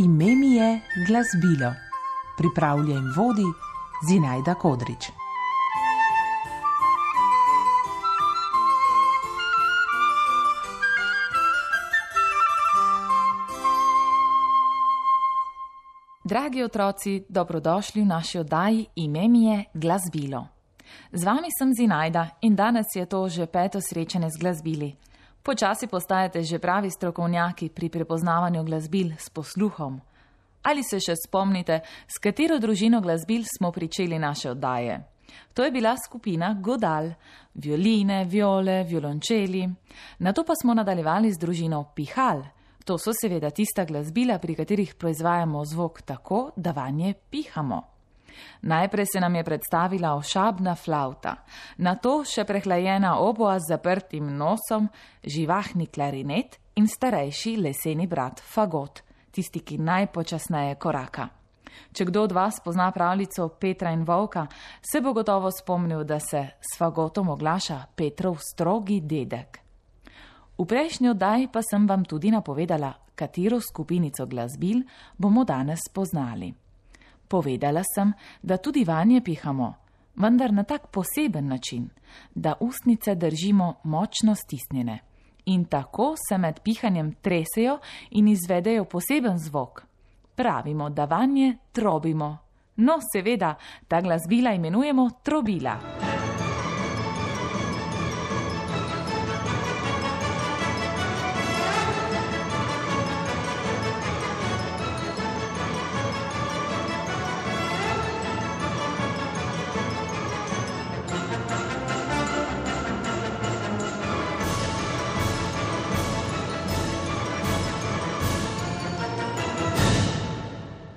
Ime mi je glasbilo. Pripravlja in vodi Zinajda Kodrič. Dragi otroci, dobrodošli v naši oddaji Ime mi je glasbilo. Z vami sem Zinajda in danes je to že peto srečanje z glasbili. Počasi postajate že pravi strokovnjaki pri prepoznavanju glasbil s posluhom. Ali se še spomnite, s katero družino glasbil smo pričeli naše oddaje? To je bila skupina Godal, violine, viole, violončeli. Na to pa smo nadaljevali z družino Pihal. To so seveda tista glasbila, pri katerih proizvajamo zvok tako, da vanje pihamo. Najprej se nam je predstavila ošabna flauta, na to še prehlajena oboa z zaprtim nosom, živahni klarinet in starejši leseni brat fagot, tisti, ki najpočasneje koraka. Če kdo od vas pozna pravljico Petra in Volka, se bo gotovo spomnil, da se s fagotom oglaša Petrov strogi dedek. V prejšnji oddaji pa sem vam tudi napovedala, katero skupinico glasbil bomo danes poznali. Povedala sem, da tudi vanje pihamo, vendar na tak poseben način, da ustnice držimo močno stisnjene. In tako se med pihanjem tresejo in izvedejo poseben zvok. Pravimo, da vanje trobimo. No, seveda, ta glasbila imenujemo trobila.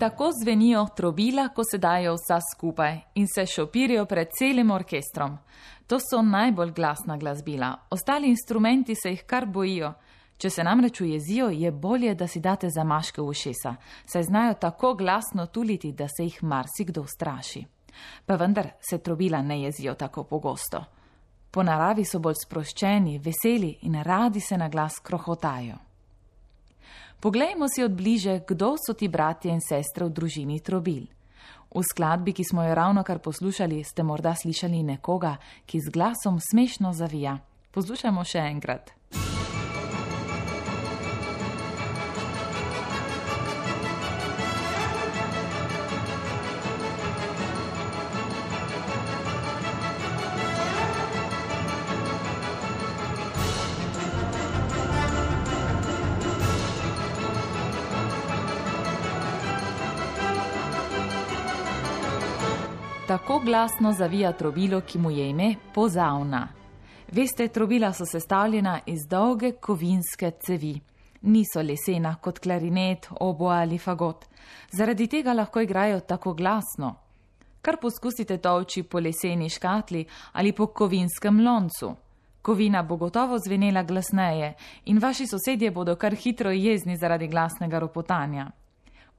Tako zvenijo trobila, ko se dajo vsa skupaj in se šopirijo pred celim orkestrom. To so najbolj glasna glasbila, ostali instrumenti se jih kar bojijo. Če se namreč ujezijo, je bolje, da si date zamaške v ušesa, saj znajo tako glasno tuliti, da se jih marsikdo straši. Pa vendar se trobila ne jezijo tako pogosto. Po naravi so bolj sproščeni, veseli in radi se na glas krohotajo. Poglejmo si odbliže, kdo so ti bratje in sestre v družini Trobil. V skladbi, ki smo jo ravno kar poslušali, ste morda slišali nekoga, ki z glasom smešno zavija. Poslušajmo še enkrat. Tako glasno zavija trobilo, ki mu je ime pozavna. Veste, trobila so sestavljena iz dolge kovinske cevi. Niso lesena kot klarinet, obo ali fagot. Zaradi tega lahko igrajo tako glasno. Kar poskusite toči po leseni škatli ali po kovinskem loncu. Kovina bo gotovo zvenela glasneje in vaši sosedje bodo kar hitro jezni zaradi glasnega ropotanja.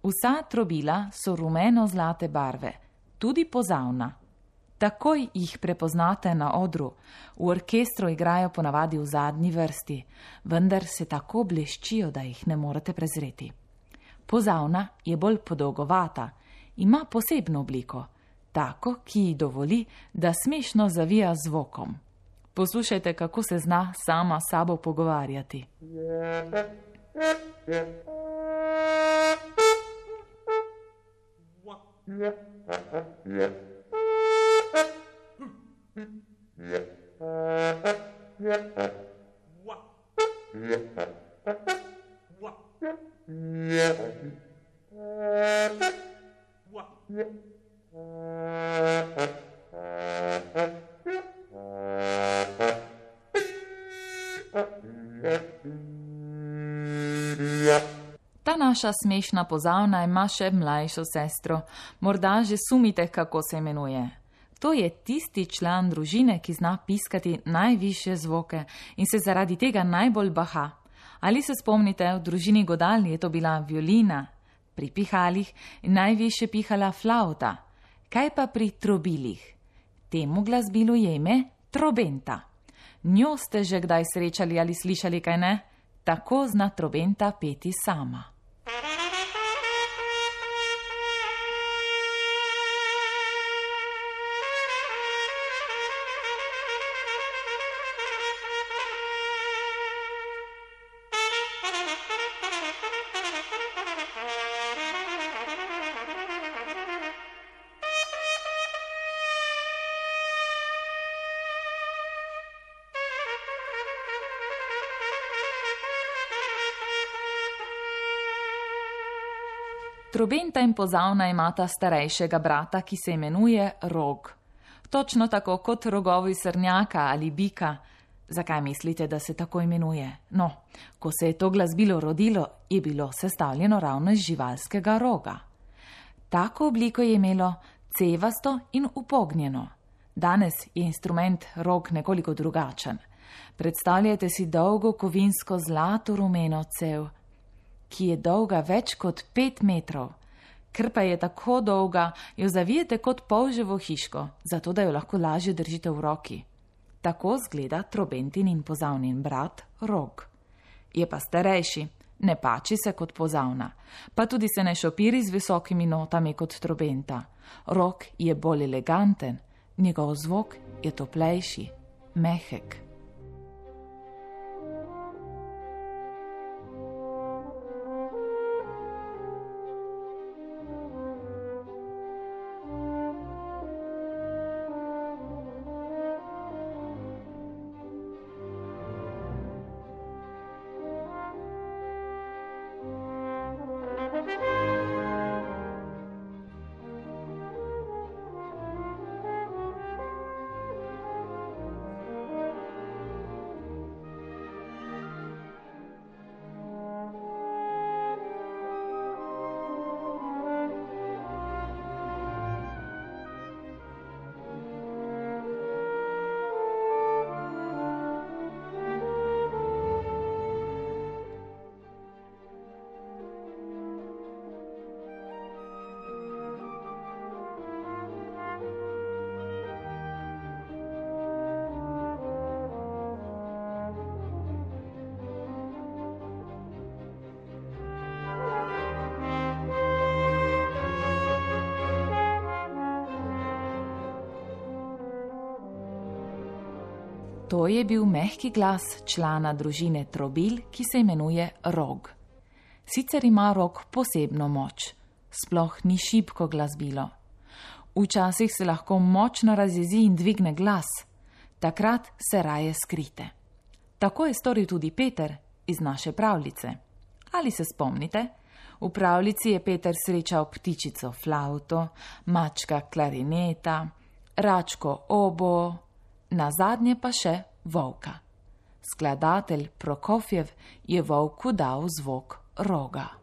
Vsa trobila so rumeno-zlate barve tudi pozavna. Takoj jih prepoznate na odru, v orkestru igrajo ponavadi v zadnji vrsti, vendar se tako bleščijo, da jih ne morete prezreti. Pozavna je bolj podolgovata, ima posebno obliko, tako, ki ji dovoli, da smešno zavija zvokom. Poslušajte, kako se zna sama sabo pogovarjati. Yeah. Yeah. Naša smešna pozavna ima še mlajšo sestro, morda že sumite, kako se imenuje. To je tisti član družine, ki zna piskati najviše zvoke in se zaradi tega najbolj baha. Ali se spomnite, v družini Godal je to bila violina, pri pihalih najviše pihala flauta. Kaj pa pri trobilih? Temu glasbilu je ime trobenta. Njo ste že kdaj srečali ali slišali, kaj ne? Tako zna trobenta peti sama. Trobenta in pozavna imata starejšega brata, ki se imenuje Rog. Točno tako kot rogovi srnjaka ali bika. Zakaj mislite, da se tako imenuje? No, ko se je to glasbilo rodilo, je bilo sestavljeno ravno iz živalskega roga. Tako obliko je imelo cevasto in upognjeno. Danes je instrument rog nekoliko drugačen. Predstavljajte si dolgo kovinsko zlato rumeno cev, ki je dolga več kot pet metrov. Ker pa je tako dolga, jo zavijete kot polževo hiško, zato da jo lahko lažje držite v roki. Tako zgleda trobentin in pozavnin brat rog. Je pa starejši, ne pači se kot pozavna, pa tudi se ne šopiri z visokimi notami kot trobenta. Rok je bolj eleganten, njegov zvok je toplejši, mehek. To je bil mehki glas člana družine Trobil, ki se imenuje Rog. Sicer ima rog posebno moč, sploh ni šibko glasbilo. Včasih se lahko močno razjezi in dvigne glas, takrat se raje skrite. Tako je storil tudi Peter iz naše pravljice. Ali se spomnite? V pravljici je Peter srečal ptičico flauto, mačka klarineta, račko obo, na zadnje pa še volka. Skladatelj Prokofjev je volku dal zvok roga.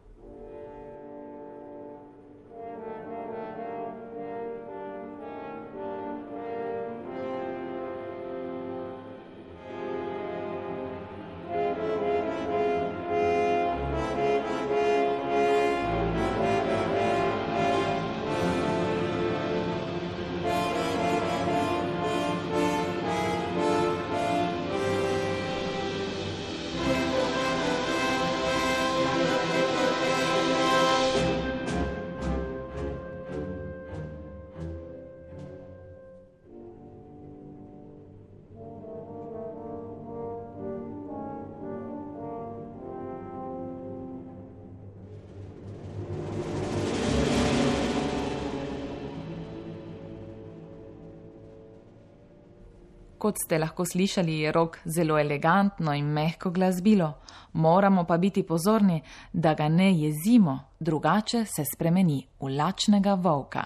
Kot ste lahko slišali, je rok zelo elegantno in mehko glasbilo, moramo pa biti pozorni, da ga ne jezimo, drugače se spremeni v lačnega volka.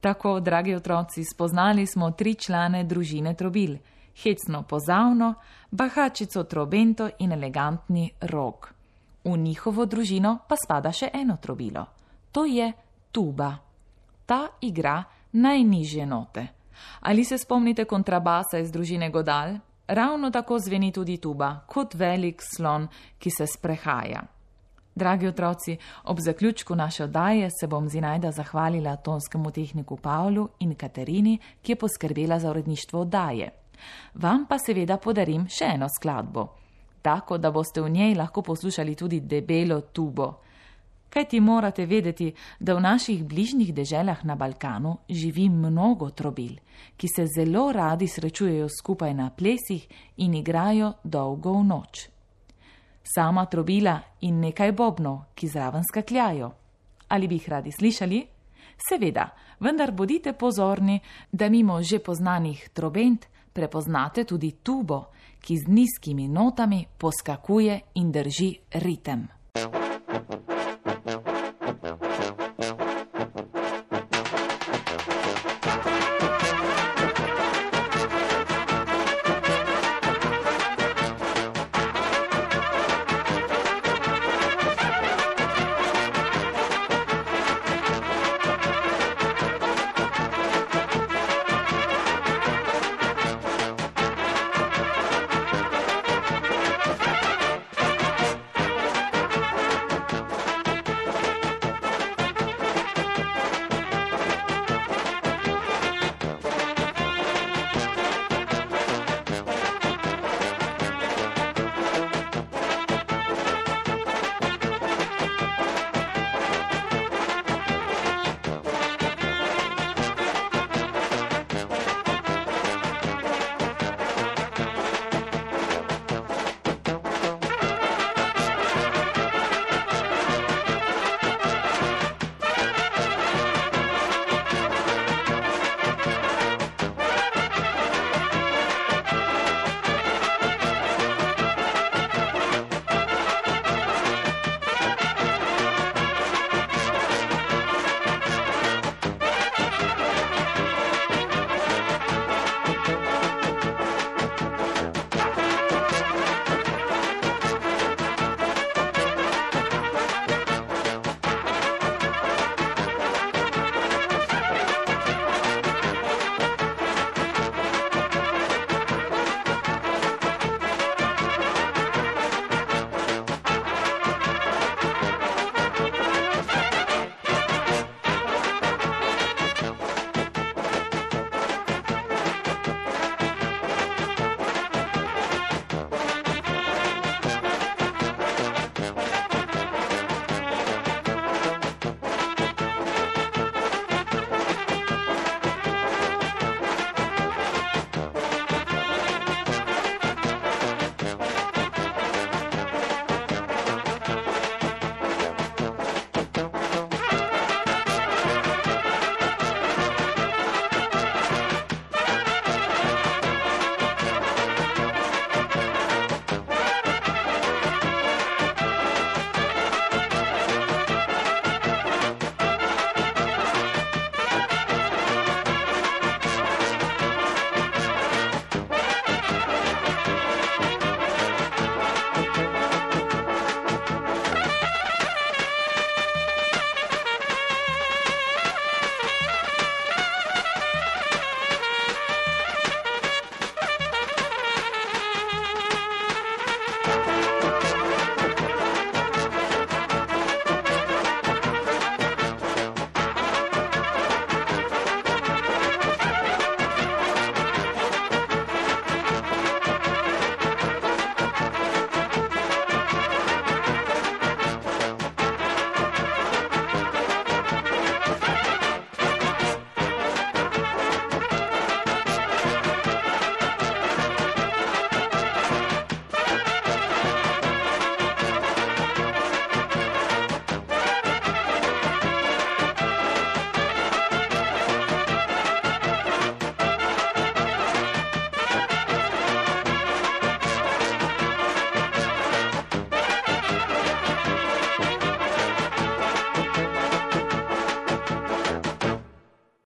Tako, dragi otroci, spoznali smo tri člane družine trobil: hecno pozavno, bahačico trobento in elegantni rok. V njihovo družino pa spada še eno trobilo, to je tuba. Ta igra najnižje note. Ali se spomnite kontrabasa iz družine Godal? Ravno tako zveni tudi tuba, kot velik slon, ki se sprehaja. Dragi otroci, ob zaključku naše oddaje se bom zinajda zahvalila tonskemu tehniku Pavlu in Katerini, ki je poskrbela za uredništvo oddaje. Vam pa seveda podarim še eno skladbo, tako da boste v njej lahko poslušali tudi debelo tubo. Kaj ti morate vedeti, da v naših bližnjih deželah na Balkanu živi mnogo trobil, ki se zelo radi srečujejo skupaj na plesih in igrajo dolgo v noč. Sama trobila in nekaj bobnov, ki zraven skakljajo. Ali bi jih radi slišali? Seveda, vendar bodite pozorni, da mimo že poznanih trobent prepoznate tudi tubo, ki z nizkimi notami poskakuje in drži ritem.